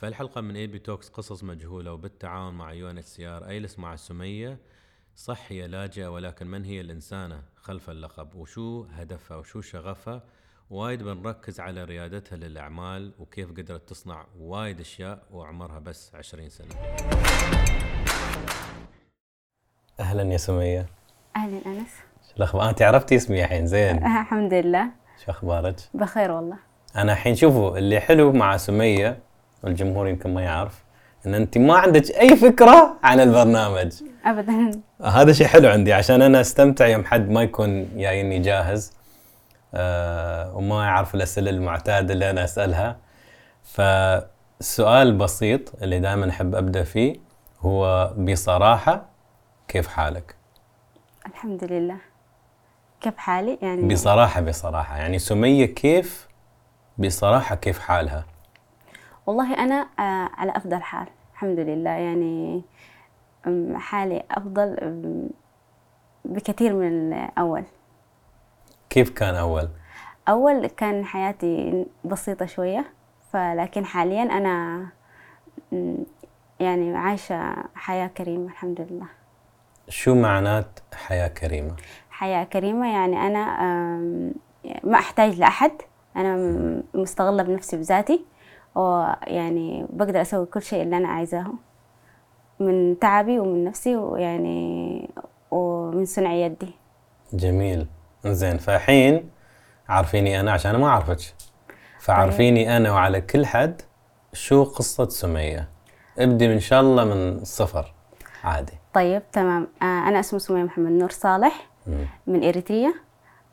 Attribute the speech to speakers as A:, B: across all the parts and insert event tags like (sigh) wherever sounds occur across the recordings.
A: فالحلقة من AB Talks قصص مجهولة وبالتعاون مع يو ان اتش سي ار أيلس مع سمية. صح هي لاجئة ولكن من هي الإنسانة خلف اللقب؟ وشو هدفها؟ وشو شغفها؟ وايد بنركز على ريادتها للأعمال وكيف قدرت تصنع وايد أشياء وعمرها بس 20 سنة.
B: أهلا يا سمية.
C: أهلا أنس.
B: شو الأخبار؟ أنت عرفتي اسمي الحين؟ زين. (laughs)
C: الحمد لله.
B: شو أخبارك؟
C: بخير والله.
B: أنا الحين شوفوا اللي حلو مع سمية والجمهور يمكن ما يعرف إن أنت ما عندك أي فكرة عن البرنامج.
C: ابدا.
B: هذا شيء حلو عندي عشان أنا أستمتع يوم حد ما يكون جايني جاهز آه وما يعرف الأسئلة المعتادة اللي أنا أسألها. فالسؤال البسيط اللي دائما أحب أبدأ فيه هو بصراحة كيف حالك؟
C: الحمد لله. كيف حالي؟ يعني
B: بصراحة بصراحة. يعني سمية كيف بصراحة كيف حالها؟
C: والله أنا آه، على أفضل حال الحمد لله. يعني حالي أفضل أم، بكثير من الأول.
B: كيف كان أول؟
C: أول كان حياتي بسيطة شوية فلكن حاليا أنا أم، يعني عايشة حياة كريمة الحمد لله.
B: شو معنات حياة كريمة؟
C: حياة كريمة يعني أنا ما أحتاج لأحد أنا مستغلة بنفسي بذاتي. ويعني بقدر أسوي كل شيء اللي أنا عايزاه من تعبي ومن نفسي ويعني ومن صنع يدي.
B: جميل. زين فالحين عارفيني أنا عشان أنا ما أعرفك. فعارفيني أنا وعلى كل حد شو قصة سمية. ابدي إن شاء الله من الصفر عادي.
C: طيب تمام. آه، أنا اسمي سمية محمد نور صالح. من إريتريا.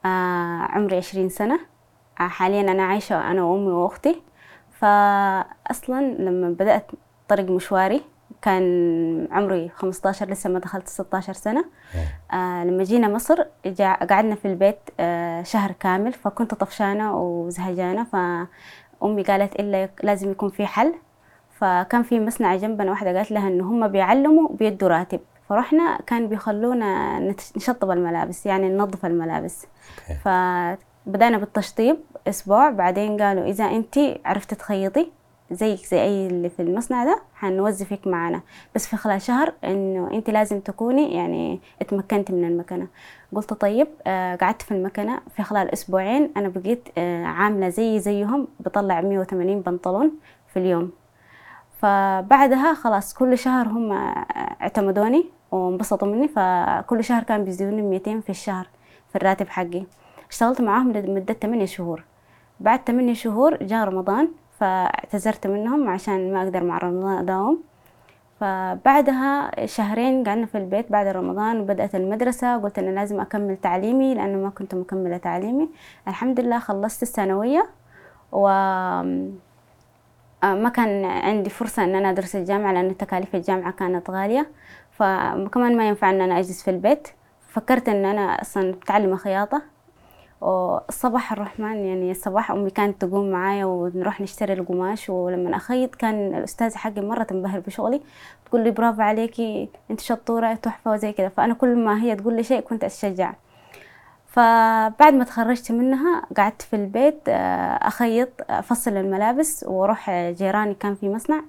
C: آه، عمري عشرين سنة. آه، حاليا أنا عايشة أنا وأمي وأختي. فأصلا لما بدأت طريق مشواري كان عمري 15 لسه ما دخلت 16 سنة. آه لما جينا مصر جا قعدنا في البيت آه شهر كامل فكنت طفشانة وزهجانة فأمي قالت إلا لازم يكون في حل. فكان في مصنع جنبنا واحدة قالت لها إن هم بيعلموا بيدوا راتب. فرحنا كان بيخلونا نشطب الملابس يعني ننظف الملابس.
B: أوكي.
C: فبدأنا بالتشطيب أسبوع. بعدين قالوا إذا أنت عرفتي تخيطي زيك زي أي اللي في المصنع ده حنوظفك معنا بس في خلال شهر إنه أنت لازم تكوني يعني اتمكنتي من المكنة. قلت طيب آه قعدت في المكنة في خلال أسبوعين. أنا بقيت آه عاملة زي زيهم بطلع 180 بنطلون في اليوم. فبعدها خلاص كل شهر هم اعتمدوني وانبسطوا مني. فكل شهر كان بيزيدوني 200 في الشهر في الراتب حقي. اشتغلت معاهم لمدة 8 شهور. بعد 8 شهور جاء رمضان فاعتذرت منهم عشان ما أقدر مع رمضان أداوم فبعدها شهرين قعدنا في البيت بعد رمضان وبدأت المدرسة قلت أنا لازم أكمل تعليمي لأنه ما كنت مكملة تعليمي. الحمد لله خلصت الثانوية و آه، ما كان عندي فرصة إن أنا أدرس الجامعة لأن تكاليف الجامعة كانت غالية. فكمان ما ينفع إن أنا أجلس في البيت. فكرت إن أنا أصلا بتعلم خياطة والصباح الرحمن يعني الصباح أمي كانت تقوم معايا ونروح نشتري القماش ولما أخيط كان الأستاذ حقي مرة تنبهر بشغلي تقول لي برافو عليكي أنت شطورة تحفة وزي كذا. فأنا كل ما هي تقول لي شيء كنت أتشجع. فبعد ما تخرجت منها قعدت في البيت آه، أخيط أفصل الملابس وأروح آه، جيراني كان في مصنع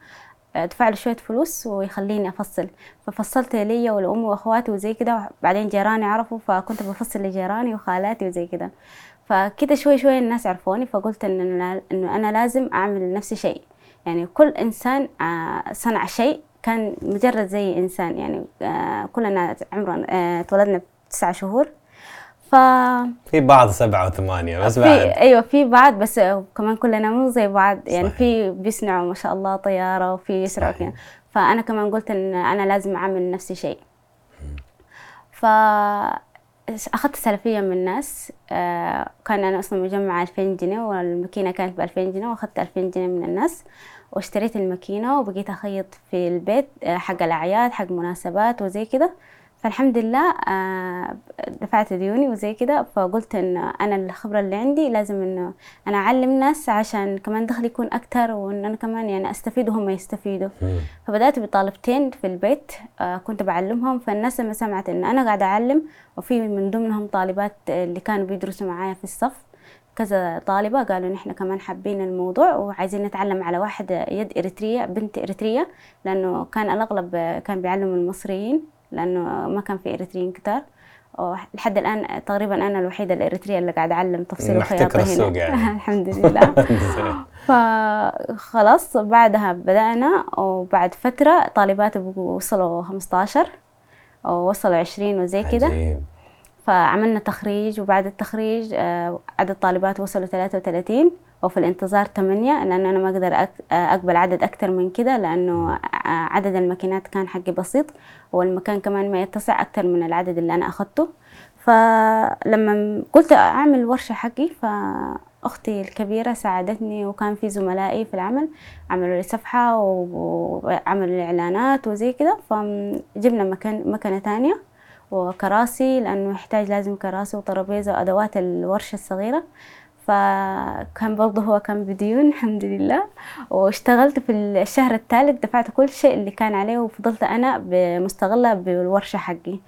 C: أدفع له شوية فلوس ويخليني أفصل. ففصلت لي ولأمي وأخواتي وزي كده بعدين جيراني عرفوا فكنت بفصل لجيراني وخالاتي وزي كده. فكده شوي شوي الناس عرفوني فقلت إن أنا, إنه أنا لازم أعمل لنفسي شيء. يعني كل إنسان آه، صنع شيء كان مجرد زي إنسان. يعني آه، كلنا عمرنا آه، اتولدنا بتسعة شهور. ف
B: في بعض سبعة وثمانية بس
C: في
B: بعد.
C: أيوه في بعض بس كمان كلنا مو زي بعض. يعني
B: صحيح.
C: في بيصنعوا ما شاء الله طيارة وفي يسرعوا. كذا. فأنا كمان قلت إن أنا لازم أعمل نفسي شيء. ف أخذت سلفية من الناس آه، كان أنا أصلا مجمعه 2000 جنيه والماكينة كانت ب 2000 جنيه وأخذت 2000 جنيه من الناس. واشتريت الماكينة وبقيت أخيط في البيت آه، حق الأعياد حق مناسبات وزي كده. فالحمد لله آه، دفعت ديوني وزي كده فقلت إن أنا الخبرة اللي عندي لازم إنه أنا أعلم ناس عشان كمان دخلي يكون أكتر وإن أنا كمان يعني أستفيد وهم يستفيدوا
B: مم.
C: فبدأت بطالبتين في البيت آه كنت بعلمهم فالناس لما سمعت إن أنا قاعدة أعلم وفي من ضمنهم طالبات اللي كانوا بيدرسوا معايا في الصف كذا طالبة قالوا نحن كمان حابين الموضوع وعايزين نتعلم على واحدة يد إريترية بنت إريترية لأنه كان الأغلب كان بيعلموا المصريين لأنه ما كان في إريتريين كتار. لحد الآن تقريبا أنا الوحيدة الإريترية اللي قاعدة أعلم تفصيل
B: الخياطة هنا. يعني. (laughs)
C: الحمد لله. (laughs) فخلاص بعدها بدأنا وبعد فترة طالبات وصلوا 15 ووصلوا 20 وزي كده. فعملنا تخريج وبعد التخريج آه، عدد الطالبات وصلوا 33 وفي الانتظار 8 لأنه أنا ما أقدر أقبل عدد أكثر من كده لأنه عدد الماكينات كان حقي بسيط والمكان كمان ما يتسع أكثر من العدد اللي أنا أخذته. فلما قلت أعمل ورشة حقي فأختي الكبيرة ساعدتني وكان في زملائي في العمل عملوا لي صفحة وعملوا لي إعلانات وزي كده. فجبنا مكان مكنة تانية وكراسي لأنه يحتاج لازم كراسي وطرابيزة وأدوات الورشة الصغيرة. فكان برضه هو كان بديون الحمد لله. واشتغلت في الشهر الثالث دفعت كل شيء اللي كان عليه وفضلت أنا مشتغلة بالورشة حقي.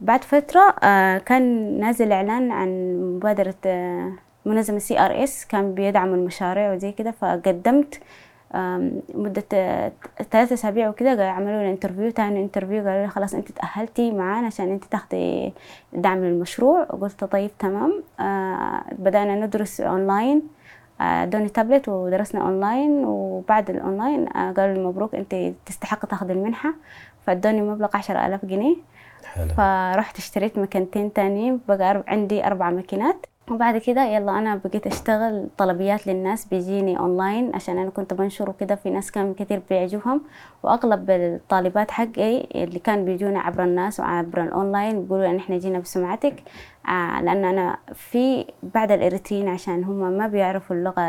C: بعد فترة آه، كان نازل إعلان عن مبادرة آه، منظمة CRS كان بيدعم المشاريع وزي كده فقدمت مدة ثلاثة أسابيع وكده عملوا لي interview تاني interview قالوا لي خلاص أنت تأهلتي معانا عشان أنت تاخدي دعم للمشروع. قلت طيب تمام. آه، بدأنا ندرس أونلاين ادوني تابلت ودرسنا اونلاين وبعد الاونلاين آه، قالوا لي مبروك أنت تستحق تاخذ المنحة. فادوني مبلغ عشرة آلاف جنيه. حلو. فرحت اشتريت مكنتين تانيين. بقى عندي أربع ماكينات. وبعد كده يلا أنا بقيت أشتغل طلبيات للناس بيجيني اونلاين عشان أنا كنت بنشر وكده في ناس كان كتير بيعجبهم. وأغلب الطلبات حقي اللي كان بيجونا عبر الناس وعبر الاونلاين بيقولوا إن إحنا جينا بسمعتك. آه لأن أنا في بعد الاريتريين عشان هم ما بيعرفوا اللغة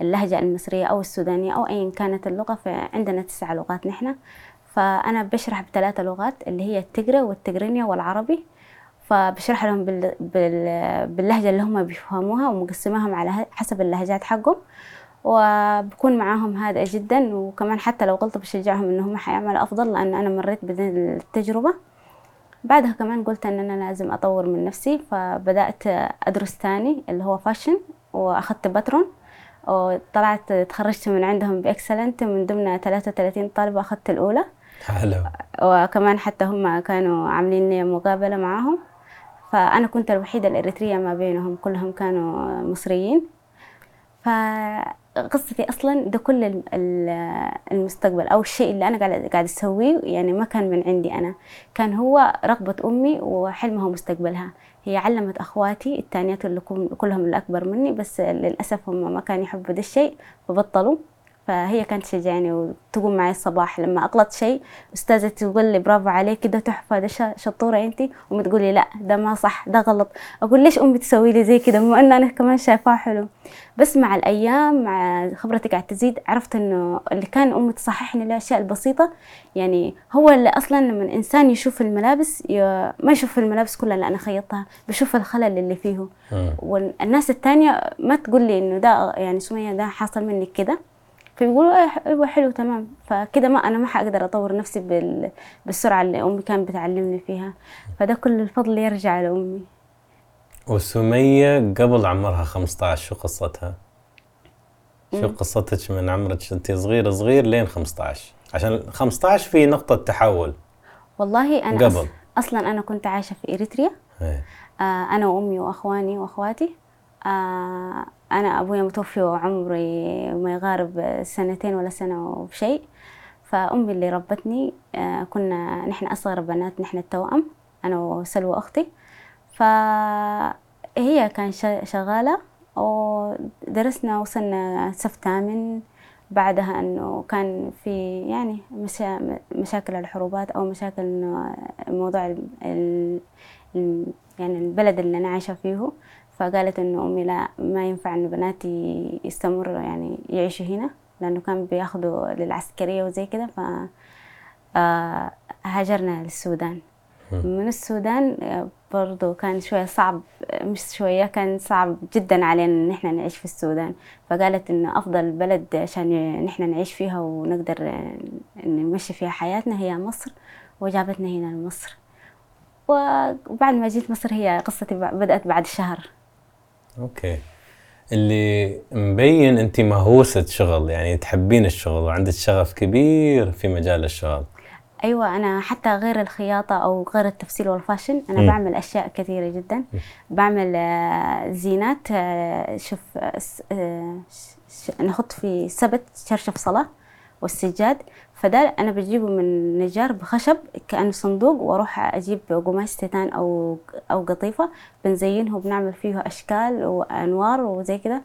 C: اللهجة المصرية أو السودانية أو ايا كانت اللغة فعندنا تسع لغات نحن. فأنا بشرح بثلاثة لغات اللي هي التجري والتجرينيا والعربي. فبشرح لهم بال... بال... باللهجة اللي هم بيفهموها ومقسماهم على حسب اللهجات حقهم. وبكون معاهم هادئة جدا. وكمان حتى لو غلطوا بشجعهم إن هم حيعملوا أفضل لأن أنا مريت بذي التجربة. بعدها كمان قلت إن أنا لازم أطور من نفسي فبدأت أدرس تاني اللي هو فاشن واخدت باترون. وطلعت تخرجت من عندهم بإكسلنت. من ضمن 33 طالبة اخدت الأولى.
B: حلو.
C: وكمان حتى هم كانوا عاملين لي مقابلة معاهم. فأنا كنت الوحيدة الإريترية ما بينهم كلهم كانوا مصريين. فقصتي أصلا ده كل المستقبل أو الشيء اللي أنا قاعد قاعد أسويه يعني ما كان من عندي أنا. كان هو رغبة أمي وحلمها ومستقبلها. هي علمت أخواتي التانيات اللي كلهم الأكبر مني بس للأسف هم ما كانوا يحبوا ده الشيء فبطلوا. فهي كانت تشجعني وتقوم معي الصباح. لما أغلط شيء أستاذة تقول لي برافو عليك كده تحفة ده شطورة أنت. وأمي تقول لي لا ده ما صح ده غلط. أقول ليش أمي تسوي لي زي كده؟ بما إن أنا كمان شايفاه حلو. بس مع الأيام مع خبرتي قاعد تزيد عرفت إنه اللي كان أمي تصححني الاشياء البسيطة. يعني هو اللي أصلا لما الانسان يشوف الملابس ما يشوف الملابس كلها اللي أنا خيطتها بشوف الخلل اللي فيه. والناس التانية ما تقول لي إنه ده يعني سمية ده حاصل منك كده. فبيقولوا أيوه حلو تمام. فكده ما أنا ما حقدر أطور نفسي بال... بالسرعة اللي أمي كانت بتعلمني فيها. فده كل الفضل يرجع لأمي.
B: وسمية قبل عمرها 15 شو قصتها؟ شو قصتك من عمرك؟ أنت صغير صغير لين 15 عشان 15 في نقطة تحول.
C: والله أنا قبل. أصلا أنا كنت عايشة في إريتريا. آه أنا وأمي وأخواني وأخواتي. آه أنا أبويا متوفي وعمري ما يقارب سنتين ولا سنة وشيء. فأمي اللي ربتني آه كنا نحن أصغر بنات نحن التوأم أنا وسلوى أختي فهي كان شغالة ودرسنا وصلنا صف ثامن. بعدها إنه كان في يعني مشا مشاكل الحروبات أو مشاكل موضوع ال يعني البلد اللي أنا عايشه فيه. فقالت انه أمي لا ما ينفع انه بناتي يستمروا يعني يعيشوا هنا لأنه كان بياخدوا للعسكرية وزي كده ف آه، هاجرنا للسودان. من السودان آه، برضو كان شوية صعب مش شوية كان صعب جدا علينا إن إحنا نعيش في السودان. فقالت إنه أفضل بلد عشان نحن نعيش فيها ونقدر نمشي فيها حياتنا هي مصر وجابتنا هنا لمصر. وبعد ما جيت مصر هي قصتي بدأت بعد شهر.
B: أوكي. اللي مبين أنت مهووسة شغل يعني تحبين الشغل وعندك شغف كبير في مجال الشغل.
C: أيوه أنا حتى غير الخياطة أو غير التفصيل والفاشن أنا
B: مم.
C: بعمل أشياء كثيرة جدا. بعمل آه، زينات آه، شوف آه، نحط في سبت شرشف صلاة. والسجاد فده أنا بجيبه من نجار بخشب كأنه صندوق وأروح أجيب قماش ستان أو أو قطيفة بنزينه وبنعمل فيه أشكال وأنوار وزي كده.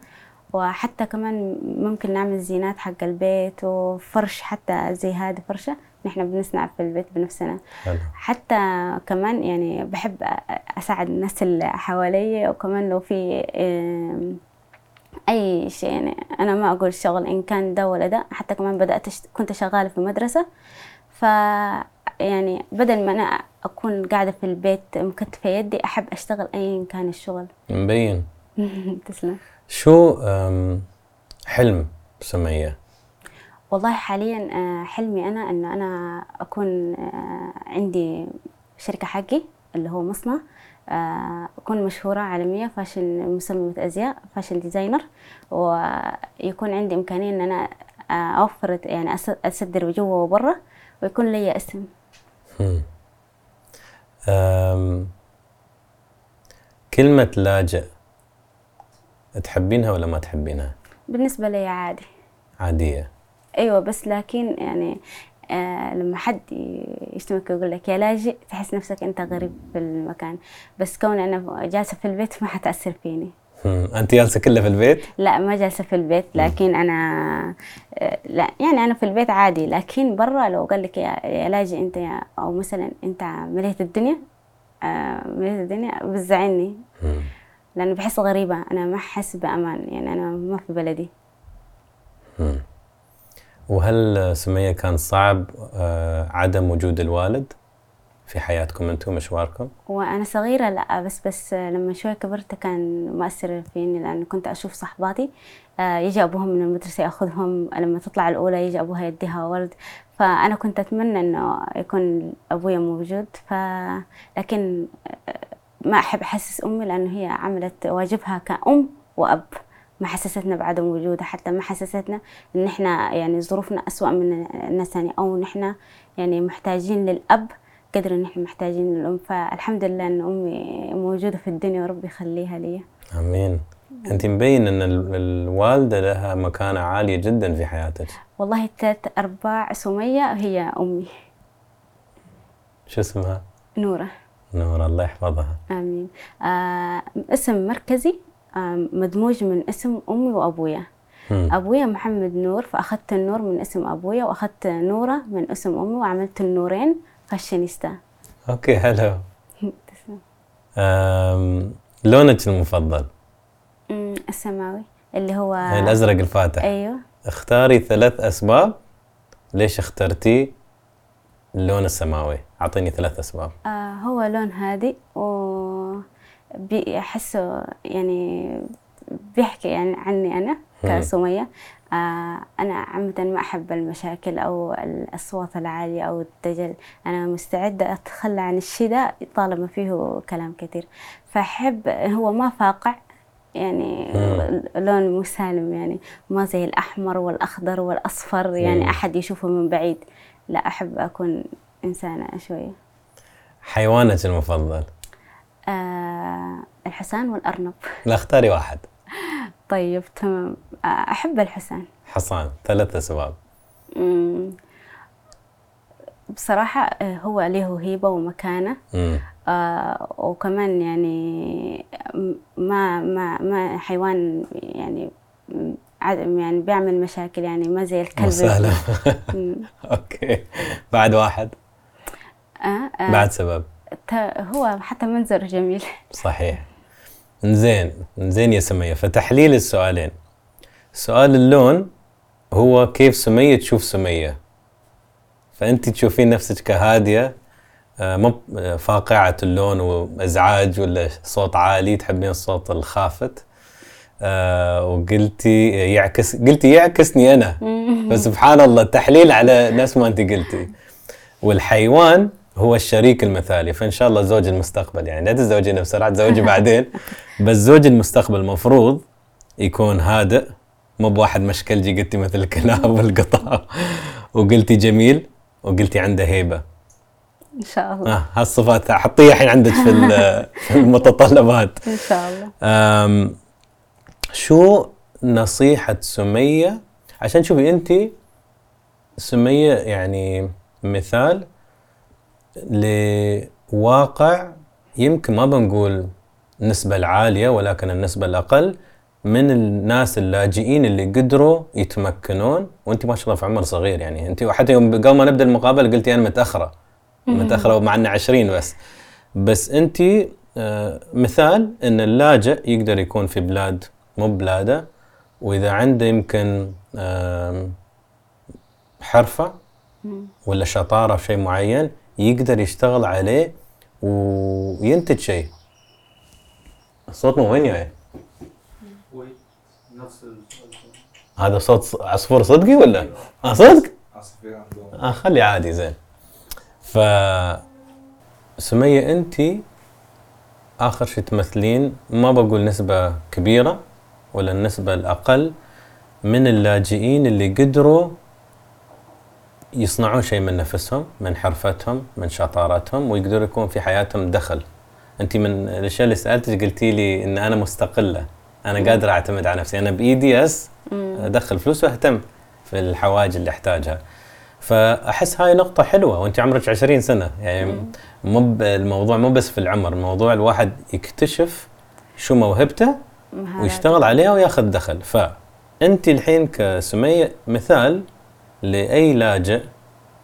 C: وحتى كمان ممكن نعمل زينات حق البيت وفرش حتى زي هذه فرشة نحن بنصنع في البيت بنفسنا.
B: حلو.
C: حتى كمان يعني بحب أساعد الناس اللي حواليا وكمان لو في أي شيء يعني. أنا ما أقول شغل إن كان ده ولا ده حتى كمان بدأت أشت... كنت شغالة في مدرسة ف يعني بدل ما أنا أكون قاعدة في البيت مكتفة يدي أحب أشتغل أيا كان الشغل.
B: مبين. (laughs)
C: تسلم.
B: شو حلم سمية
C: والله حاليا آه، حلمي أنا أنه أنا أكون آه، عندي شركة حقي اللي هو مصنع. أكون مشهورة عالمية fashion مصممة أزياء fashion designer ويكون عندي إمكانية أن أنا أوفر يعني أس- أصدر جوا وبرا ويكون لي اسم.
B: كلمة لاجئ تحبينها ولا ما تحبينها؟
C: بالنسبة لي عادي.
B: عادية.
C: أيوه بس لكن يعني آه لما حد يشتمك ويقول لك يا لاجئ تحس نفسك أنت غريب في المكان بس كون أنا جالسة في البيت ما حتأثر فيني
B: هم. أنت جالسة كلها في البيت؟
C: لا ما جالسة في البيت لكن أنا آه لا يعني أنا في البيت عادي لكن برا لو قال لك يا, لاجئ أنت يا أو مثلا أنت مليت الدنيا آه مليت الدنيا بتزعلني. لأنه بحس غريبة أنا ما أحس بأمان يعني أنا ما في بلدي.
B: وهل سمية كان صعب آه، عدم وجود الوالد في حياتكم أنتم مشواركم؟
C: وأنا صغيرة لا بس بس لما شوي كبرت كان مؤثر فيني لأنه كنت أشوف صحباتي آه، يجي أبوهم من المدرسة يأخذهم لما تطلع الأولى يجي أبوها يديها ورد فأنا كنت أتمنى إنه يكون أبويا موجود ف لكن آه، ما أحب أحسس أمي لأنه هي عملت واجبها كأم وأب ما حسستنا بعدم وجودها حتى ما حسستنا إن إحنا يعني ظروفنا أسوأ من الناس يعني أو نحن يعني محتاجين للأب قدر إن إحنا محتاجين للأم. فالحمد لله إن أمي موجودة في الدنيا وربي يخليها لي.
B: آمين. أنت مبين أن ال- الوالدة لها مكانة عالية جدا في حياتك.
C: والله الثلاث أرباع سمية هي أمي.
B: شو اسمها؟
C: نورة.
B: نور الله يحفظها.
C: آمين. آه اسم مركزي؟ مدموج من اسم أمي وأبويا.
B: هم.
C: أبويا محمد نور فأخذت النور من اسم أبويا وأخذت نورة من اسم أمي وعملت النورين فاشينيستا.
B: أوكي حلو. (laughs) لونك المفضل؟
C: السماوي اللي هو
B: الأزرق الفاتح.
C: أيوه.
B: اختاري ثلاث أسباب. ليش اخترتي اللون السماوي؟ أعطيني ثلاث أسباب.
C: آه هو لون هادي و بيحسه يعني بيحكي يعني عني أنا. كسمية آه أنا عامة ما أحب المشاكل أو الأصوات العالية أو الدجل أنا مستعدة أتخلى عن الشيء ده طالما فيه كلام كثير فأحب هو ما فاقع يعني. لون مسالم يعني ما زي الأحمر والأخضر والأصفر يعني. أحد يشوفه من بعيد لا أحب أكون إنسانة شوية
B: حيوانك المفضل
C: آه الحسان والأرنب.
B: لا اختاري واحد. (laughs)
C: طيب تمام. آه أحب الحسان
B: حصان ثلاث أسباب.
C: بصراحة آه، هو له هيبة ومكانة.
B: مم.
C: آه وكمان يعني ما ما ما حيوان يعني يعني بيعمل مشاكل يعني ما زي الكلب. (laughs)
B: أوكي. بعد واحد.
C: آه آه.
B: بعد سبب.
C: هو حتى منظره جميل.
B: صحيح. زين زين يا سمية. فتحليل السؤالين. سؤال اللون هو كيف سمية تشوف سمية؟ فأنت تشوفين نفسك كهادية آه، مو آه، فاقعة اللون وإزعاج ولا صوت عالي تحبين الصوت الخافت. آه، وقلتي يعكس قلتي يعكسني أنا. فسبحان الله التحليل على نفس ما أنت قلتي. والحيوان هو الشريك المثالي فإن شاء الله زوج المستقبل يعني لا تتزوجين بسرعة تزوجي (laughs) بعدين. بس زوج المستقبل المفروض يكون هادئ مو بواحد مشكلجي قلتي مثل الكلاب (laughs) والقطع وقلتي جميل وقلتي عنده هيبة.
C: إن شاء الله.
B: آه هالصفات حطيها الحين عندك في ال- (laughs) في المتطلبات.
C: إن شاء الله.
B: شو نصيحة سمية؟ عشان شوفي أنت سمية يعني مثال لواقع يمكن ما بنقول النسبة العالية ولكن النسبة الأقل من الناس اللاجئين اللي قدروا يتمكنون. وأنت ما شاء الله في عمر صغير يعني. أنت حتى يوم قبل ما نبدأ المقابلة قلتي أنا متأخرة. متأخرة مع انه 20 بس. بس أنت آه، مثال إن اللاجئ يقدر يكون في بلاد مو بلادة وإذا عنده يمكن حرفة ولا شطارة في شيء معين يقدر يشتغل عليه وينتج شيء الصوت مو وين؟
D: نفس
B: هذا صوت عصفور صدقي ولا؟ آه صدق؟
D: عندهم
B: آه خلي عادي زين ف سمية انت آخر شيء تمثلين ما بقول نسبة كبيرة ولا النسبة الأقل من اللاجئين اللي قدروا يصنعون شيء من نفسهم من حرفتهم من شطارتهم ويقدروا يكون في حياتهم دخل. أنت من الأشياء اللي سالتك قلتي لي إن أنا مستقلة أنا قادره أعتمد على نفسي. أنا بايدي إس أدخل فلوس وأهتم في الحوائج اللي أحتاجها. فأحس هاي نقطة حلوة وأنت عمرك 20 سنة. يعني مو الموضوع مو بس في العمر الموضوع الواحد يكتشف شو موهبته. ويشتغل عليها وياخذ دخل. فأنت الحين كسمية مثال لأي لاجئ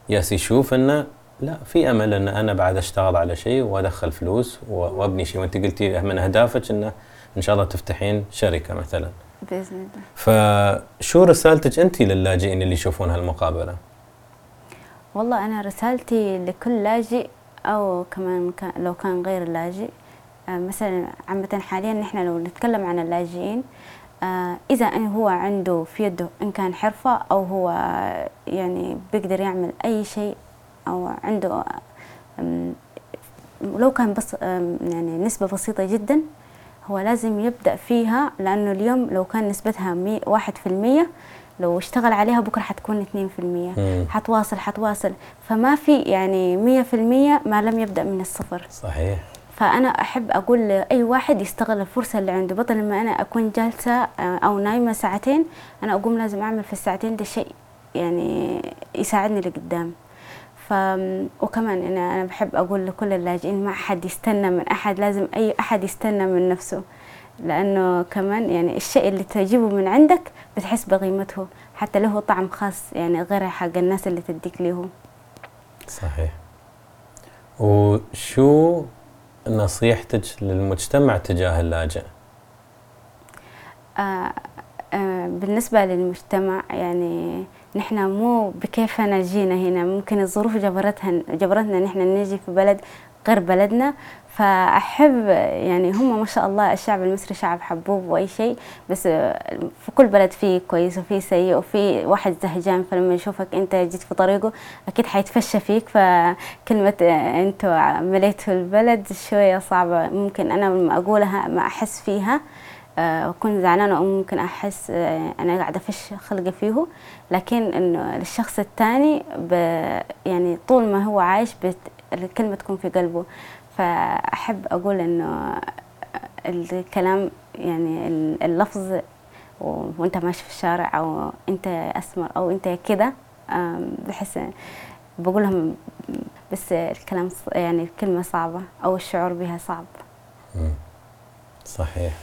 B: ياس يشوف انه لا في أمل أن أنا بعد أشتغل على شيء وأدخل فلوس وأبني شيء. وأنت قلتي من أهدافك انه إن شاء الله تفتحين شركة مثلا.
C: بإذن الله.
B: فشو رسالتك أنت للاجئين اللي يشوفون هالمقابلة؟
C: والله أنا رسالتي لكل لاجئ أو كمان لو كان غير لاجئ آه، مثلا عامة حاليا نحن لو نتكلم عن اللاجئين إذا أن هو عنده في يده إن كان حرفة أو هو يعني بيقدر يعمل أي شيء أو عنده لو كان بس يعني نسبة بسيطة جدا هو لازم يبدأ فيها لأنه اليوم لو كان نسبتها مي واحد في المية لو اشتغل عليها بكرة حتكون اتنين في المية. حتواصل حتواصل. فما في يعني مية في المية ما لم يبدأ من الصفر.
B: صحيح.
C: فأنا أحب أقول لأي واحد يستغل الفرصة اللي عنده. بدل ما أنا أكون جالسة آه، أو نايمة ساعتين أنا أقوم لازم أعمل في الساعتين ده شيء يعني يساعدني لقدام. ف وكمان أنا أنا بحب أقول لكل اللاجئين ما أحد يستنى من أحد لازم أي أحد يستنى من نفسه. لأنه كمان يعني الشيء اللي تجيبه من عندك بتحس بقيمته حتى له طعم خاص يعني غير حق الناس اللي تديك له
B: صحيح. وشو نصيحتك للمجتمع تجاه اللاجئ؟
C: آه، آه، بالنسبة للمجتمع يعني نحن مو بكيفنا جينا هنا ممكن الظروف جبرتها جبرتنا نحن نجي في بلد غير بلدنا. فأحب يعني هم ما شاء الله الشعب المصري شعب حبوب وأي شيء بس في كل بلد فيه كويس وفيه سيء وفي واحد زهجان فلما يشوفك أنت جيت في طريقه أكيد حيتفشى فيك. فكلمة أنتوا مليتوا البلد شوية صعبة ممكن أنا لما أقولها ما أحس فيها. آه، أكون زعلانة أو ممكن أحس آه، أنا قاعدة أفش خلقة فيه. لكن إنه للشخص الثاني يعني طول ما هو عايش الكلمة تكون في قلبه. فأحب أقول إنه الكلام يعني اللفظ و- وأنت ماشي في الشارع أو أنت أسمر أو أنت كده بحس بقولهم بس الكلام يعني الكلمة صعبة أو الشعور بها صعب.
B: صحيح.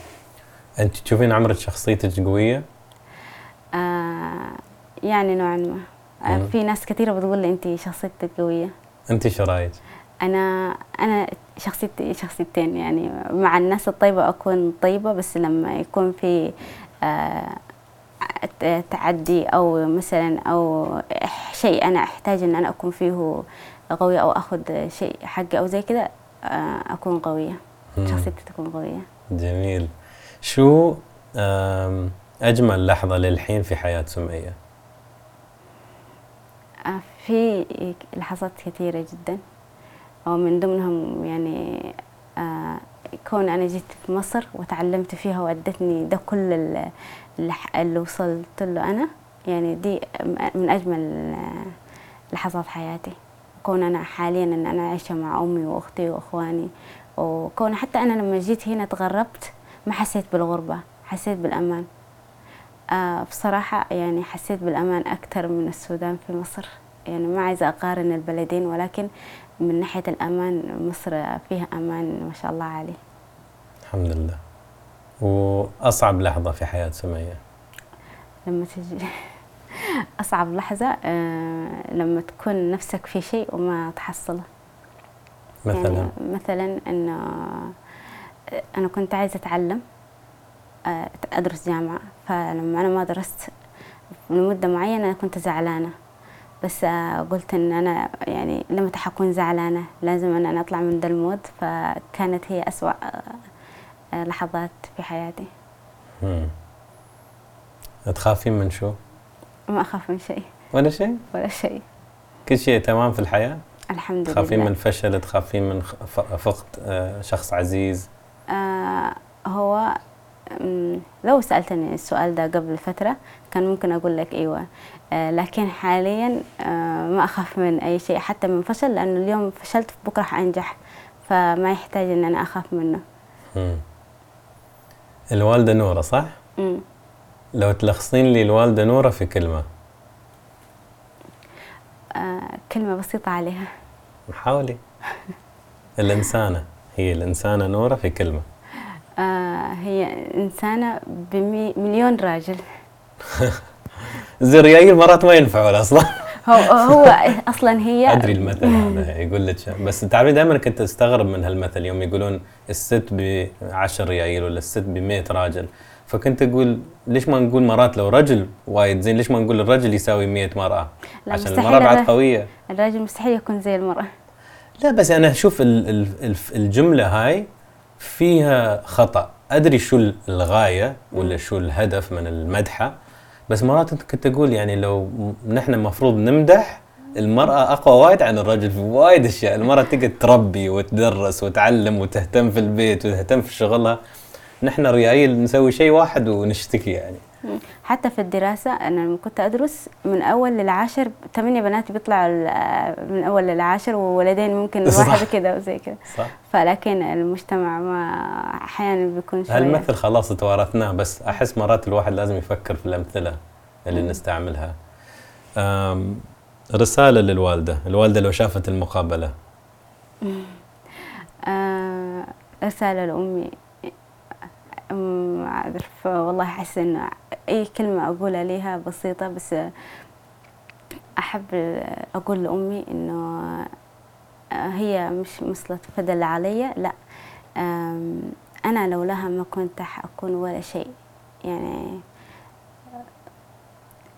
B: أنت تشوفين عمرك شخصيتك قوية؟
C: آه يعني نوعا ما. آه
B: مم.
C: في ناس كثيرة بتقول لي أنت شخصيتك قوية.
B: انت شو رايك؟
C: أنا أنا شخصيتي شخصيتين يعني مع الناس الطيبة أكون طيبة بس لما يكون في آه تعدي أو مثلا أو إح- شيء أنا أحتاج إن أنا أكون فيه قوية أو أخذ شيء حقي أو زي كده آه أكون قوية
B: مم.
C: شخصيتي تكون قوية
B: جميل شو أجمل لحظة للحين في حياه سميه؟
C: آه، في لحظات كثيرة جدا. ومن ضمنهم يعني آه، كون أنا جيت في مصر وتعلمت فيها وأدتني ده كل ال- اللي وصلت له أنا. يعني دي من أجمل لحظات حياتي. كون أنا حاليا إن أنا عايشة مع أمي وأختي وأخواني. وكون حتى أنا لما جيت هنا تغربت ما حسيت بالغربة حسيت بالأمان. آه بصراحة يعني حسيت بالأمان أكثر من السودان في مصر. يعني ما عايزة أقارن البلدين ولكن من ناحية الأمان مصر فيها أمان ما شاء الله عليه.
B: الحمد لله. وأصعب لحظة في حياة سمية؟
C: لما تجي. (laughs) أصعب لحظة آه لما تكون نفسك في شيء وما تحصله.
B: مثلا؟
C: يعني مثلا إنه أنا كنت عايزة أتعلم آه، أدرس جامعة. فلما أنا ما درست لمدة معينة أنا كنت زعلانة. بس آه، قلت إن أنا يعني لما حكون زعلانة لازم إن أنا أطلع من ده المود فكانت هي أسوأ آه، آه، لحظات في حياتي
B: مم. تخافين من شو؟
C: ما أخاف من شيء
B: ولا شيء؟
C: ولا شيء
B: كل شيء تمام في الحياة؟
C: الحمد
B: تخافين
C: لله
B: من فشل تخافين من فقد شخص عزيز
C: آه هو لو سألتني السؤال ده قبل فترة كان ممكن أقول لك أيوة. آه لكن حاليا آه ما أخاف من أي شيء حتى من فشل لأنه اليوم فشلت بكرة حأنجح. فما يحتاج إن أنا أخاف منه.
B: مم. الوالدة نورة صح؟
C: مم.
B: لو تلخصين لي الوالدة نورة في كلمة.
C: آه كلمة بسيطة عليها.
B: حاولي. الإنسانة. هي الإنسانة نورة في كلمة.
C: آه هي إنسانة بمليون راجل. (laughs)
B: الزريايل مرات ما ينفعوا أصلا.
C: هو هو (laughs) أصلا هي
B: أدري المثل هذا يقول لك بس تعرفي دائما كنت أستغرب من هالمثل يوم يقولون الست ب 10 ريايل ولا الست ب 100 راجل. فكنت أقول ليش ما نقول مرات لو رجل وايد زين ليش ما نقول الرجل يساوي 100 مرأة؟
C: لا،
B: عشان المرأة بعد
C: الر-
B: قوية.
C: الراجل مستحيل يكون زي المرأة.
B: لا بس أنا أشوف ال- ال- الف- الجملة هاي فيها خطأ. أدري شو ال- الغاية ولا شو الهدف من المدحة بس مرات انت كنت أقول يعني لو نحن المفروض نمدح المرأة أقوى وايد عن الرجل في وايد أشياء، المرأة تقدر تربي وتدرس وتعلم وتهتم في البيت وتهتم في شغلها، نحن ريايل نسوي شيء واحد ونشتكي يعني.
C: حتى في الدراسة أنا لما كنت أدرس من أول للعاشر ثمانية بنات بيطلعوا من أول للعاشر وولدين ممكن
B: صح.
C: واحدة كده وزي كده
B: صح؟
C: فلكن المجتمع ما أحيانا بيكون شوية
B: هالمثل خلاص توارثناه بس أحس مرات الواحد لازم يفكر في الأمثلة اللي نستعملها. أم، رسالة للوالدة، الوالدة لو شافت المقابلة
C: آه رسالة لأمي أم، ما أعرف والله أحس إنه أي كلمة أقولها ليها بسيطة بس أحب أقول لأمي إنه هي مش مثل فضل علي لا. أنا لولاها ما كنت حأكون ولا شيء. يعني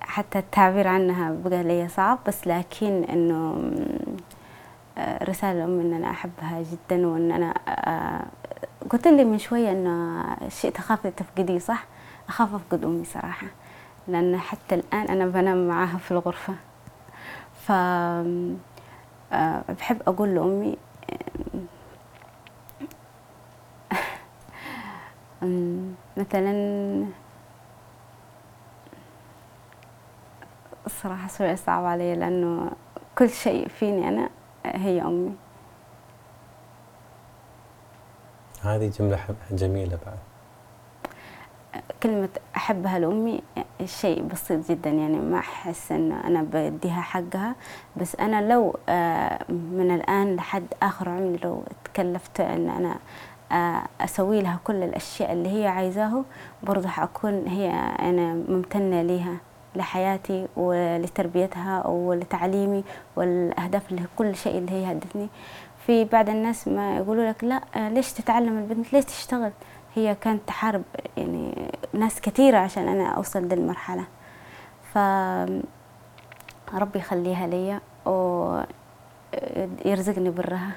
C: حتى التعبير عنها بقى لي صعب بس لكن إنه آه، رسالة لأمي إن أنا أحبها جدا وإن أنا آه، قلت لي من شوية إنه شيء تخافي تفقديه صح؟ أخاف أفقد أمي صراحة لأن حتى الآن أنا بنام معاها في الغرفة ف آه، بحب أقول لأمي أم، مثلا الصراحة شوية صعب علي لأنه كل شيء فيني أنا هي أمي
B: هذه جملة حب- جميلة بعد.
C: كلمة أحبها لأمي شيء بسيط جدا يعني ما أحس إن أنا بديها حقها بس أنا لو آه، من الآن لحد آخر عمري لو تكلفت إن أنا آه، أسوي لها كل الأشياء اللي هي عايزاه برضه حأكون هي أنا ممتنة ليها لحياتي ولتربيتها ولتعليمي والأهداف اللي كل شيء اللي هي هدفني في بعض الناس ما يقولوا لك لا آه، ليش تتعلم البنت؟ ليش تشتغل؟ هي كانت تحارب يعني ناس كثيرة عشان أنا أوصل للمرحلة ف ربي يخليها ليا ويرزقني برها.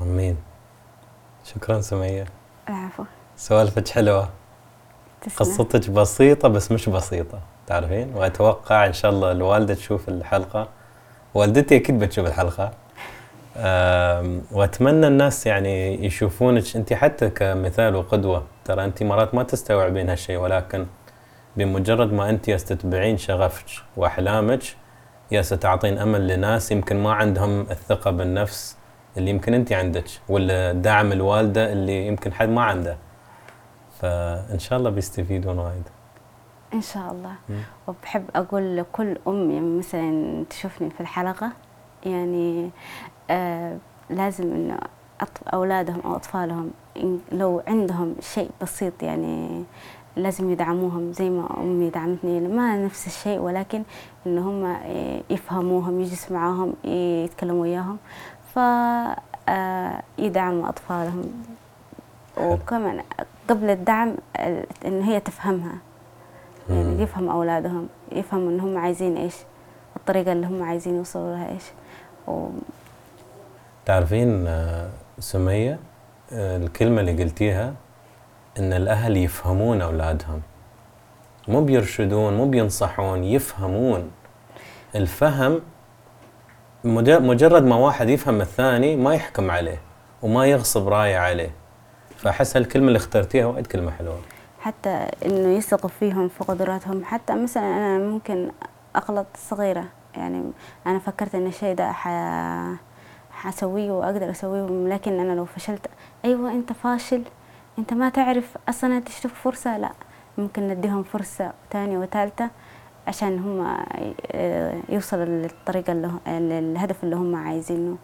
B: آمين. شكرا سمية.
C: العفو.
B: سوالفك
C: حلوة.
B: قصتك بسيطة بس مش بسيطة تعرفين؟ وأتوقع إن شاء الله الوالدة تشوف الحلقة. والدتي أكيد بتشوف الحلقة. آم، وأتمنى الناس يعني يشوفونك. أنت حتى كمثال وقدوة ترى أنت مرات ما تستوعبين هالشيء ولكن بمجرد ما أنت تتبعين شغفك وأحلامك ياس تعطين أمل لناس يمكن ما عندهم الثقة بالنفس اللي يمكن أنت عندك ولا دعم الوالدة اللي يمكن حد ما عنده. فإن شاء الله بيستفيدون وايد.
C: إن شاء الله. وبحب أقول لكل أم يعني مثلا تشوفني في الحلقة يعني لازم إنه أولادهم أو أطفالهم لو عندهم شيء بسيط يعني لازم يدعموهم زي ما أمي دعمتني ما نفس الشيء ولكن إن هم آه، يفهموهم يجلس معاهم يتكلموا وياهم. ف آه، يدعموا أطفالهم. وكمان قبل الدعم آه، إن هي تفهمها. يعني يفهم أولادهم يفهموا إن هم عايزين إيش الطريقة اللي هم عايزين يوصلوا لها إيش. و...
B: تعرفين آه، سمية آه، الكلمة اللي قلتيها إن الأهل يفهمون أولادهم. مو بيرشدون مو بينصحون يفهمون. الفهم مج- مجرد ما واحد يفهم الثاني ما يحكم عليه وما يغصب رأيه عليه. فأحس هالكلمة اللي اخترتيها وايد كلمة حلوة.
C: حتى إنه يثقوا فيهم في قدراتهم. حتى مثلا أنا ممكن أغلط صغيرة. يعني أنا فكرت إن الشيء ده. حسويه وأقدر أسويه لكن أنا لو فشلت أيوة أنت فاشل أنت ما تعرف أصلا تشوف فرصة؟ لا ممكن نديهم فرصة تانية وثالثة عشان هم يوصلوا للطريقة اللي للهدف اللي هم عايزينه.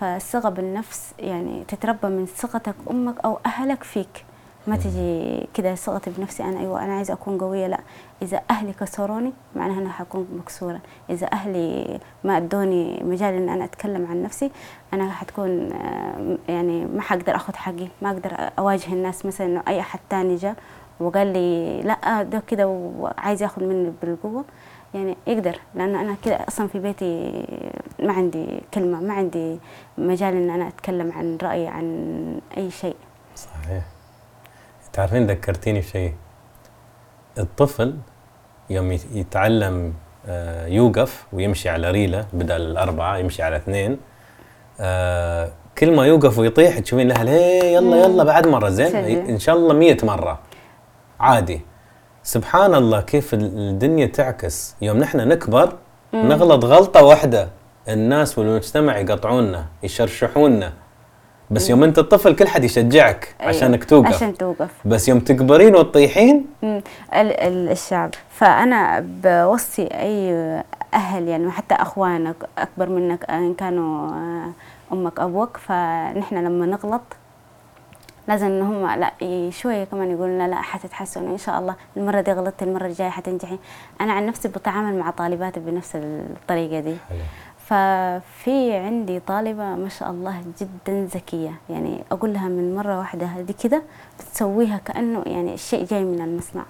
C: فالثقة بالنفس يعني تتربى من ثقتك أمك أو أهلك فيك. ما تجي كده ثقتي بنفسي أنا أيوة أنا عايزة أكون قوية. لا إذا أهلي كسروني معناها أنا حكون مكسورة. إذا أهلي ما أدوني مجال إن أنا أتكلم عن نفسي أنا حتكون آه، يعني ما حقدر أخذ حقي ما أقدر أواجه الناس. مثلا إنه أي أحد تاني جاء وقال لي لا ده كده وعايز ياخذ مني بالقوة يعني يقدر. لأن أنا كده أصلا في بيتي ما عندي كلمة ما عندي مجال إن أنا أتكلم عن رأيي عن أي شيء.
B: صحيح. تعرفين ذكرتيني بشيء الطفل يوم يت- يتعلم آه، يوقف ويمشي على ريلة بدل الأربعة يمشي على اثنين. آه، كل ما يوقف ويطيح تشوفين الاهل هي يلا يلا بعد مرة زين. إن شاء الله مية مرة. عادي. سبحان الله كيف ال- الدنيا تعكس. يوم نحن نكبر نغلط غلطة واحدة الناس والمجتمع يقطعونا يشرشحونا. بس يوم انت الطفل كل حد يشجعك
C: أيوة،
B: عشانك توقف.
C: عشان توقف.
B: بس يوم تكبرين وتطيحين؟
C: الشعب. فأنا بوصي أي أهل يعني حتى أخوانك أكبر منك إن كانوا آه، أمك أبوك. فنحن لما نغلط لازم إن هم لا شوية كمان يقولوا لنا لا حتتحسنوا ان شاء الله المرة دي غلطت المرة الجاية حتنجحي. أنا عن نفسي بتعامل مع طالباتي بنفس الطريقة دي. ففي عندي طالبة ما شاء الله جدا ذكية. يعني أقول لها من مرة واحدة هذه كده بتسويها كأنه يعني الشيء جاي من المصنع.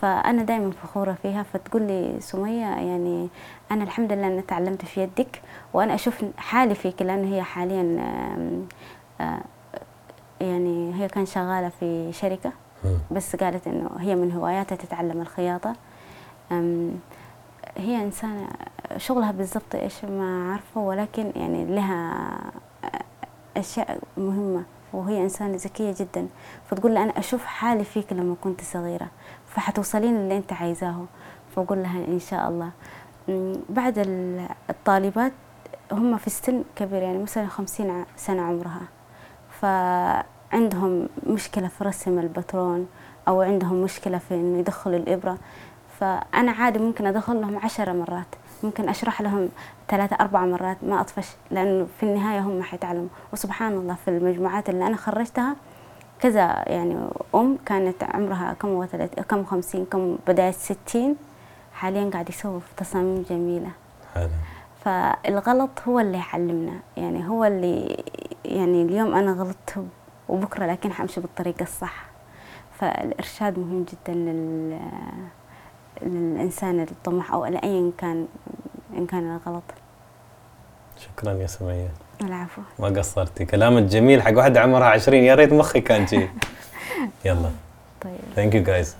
C: فأنا دائما فخورة فيها. فتقول لي سمية يعني أنا الحمد لله أني تعلمت في يدك وأنا أشوف حالي فيك لأن هي حاليا يعني هي كان شغالة في شركة. بس قالت إنه هي من هواياتها تتعلم الخياطة. هي إنسانة شغلها بالضبط إيش ما عارفة ولكن يعني لها أشياء مهمة وهي إنسانة ذكية جدا. فتقول لها أنا أشوف حالي فيك لما كنت صغيرة فحتوصلين اللي أنت عايزاه. فأقول لها إن شاء الله. بعد ال- الطالبات هم في السن كبير يعني مثلا خمسين سنة عمرها. فعندهم مشكلة في رسم البترون أو عندهم مشكلة في إنه يدخلوا الإبرة. فأنا عادي ممكن أدخل لهم عشرة مرات. ممكن أشرح لهم ثلاثة أربع مرات ما أطفش لأنه في النهاية هم حيتعلموا وسبحان الله في المجموعات اللي أنا خرجتها كذا يعني أم كانت عمرها كم وثلاث كم خمسين كم بداية ستين. حاليا قاعد يسووا في تصاميم جميلة.
B: حلو.
C: فالغلط هو اللي يعلمنا. يعني هو اللي يعني اليوم أنا غلطت وبكرة لكن حمشي بالطريقة الصح. فالإرشاد مهم جدا لل للإنسان الطموح أو لأيا كان إن كان الغلط.
B: شكرا يا سمية.
C: العفو.
B: ما قصرتي. كلامك جميل. حق واحدة عمرها 20 يا ريت مخي كان جذي (laughs) يلا.
C: طيب.
B: thank you guys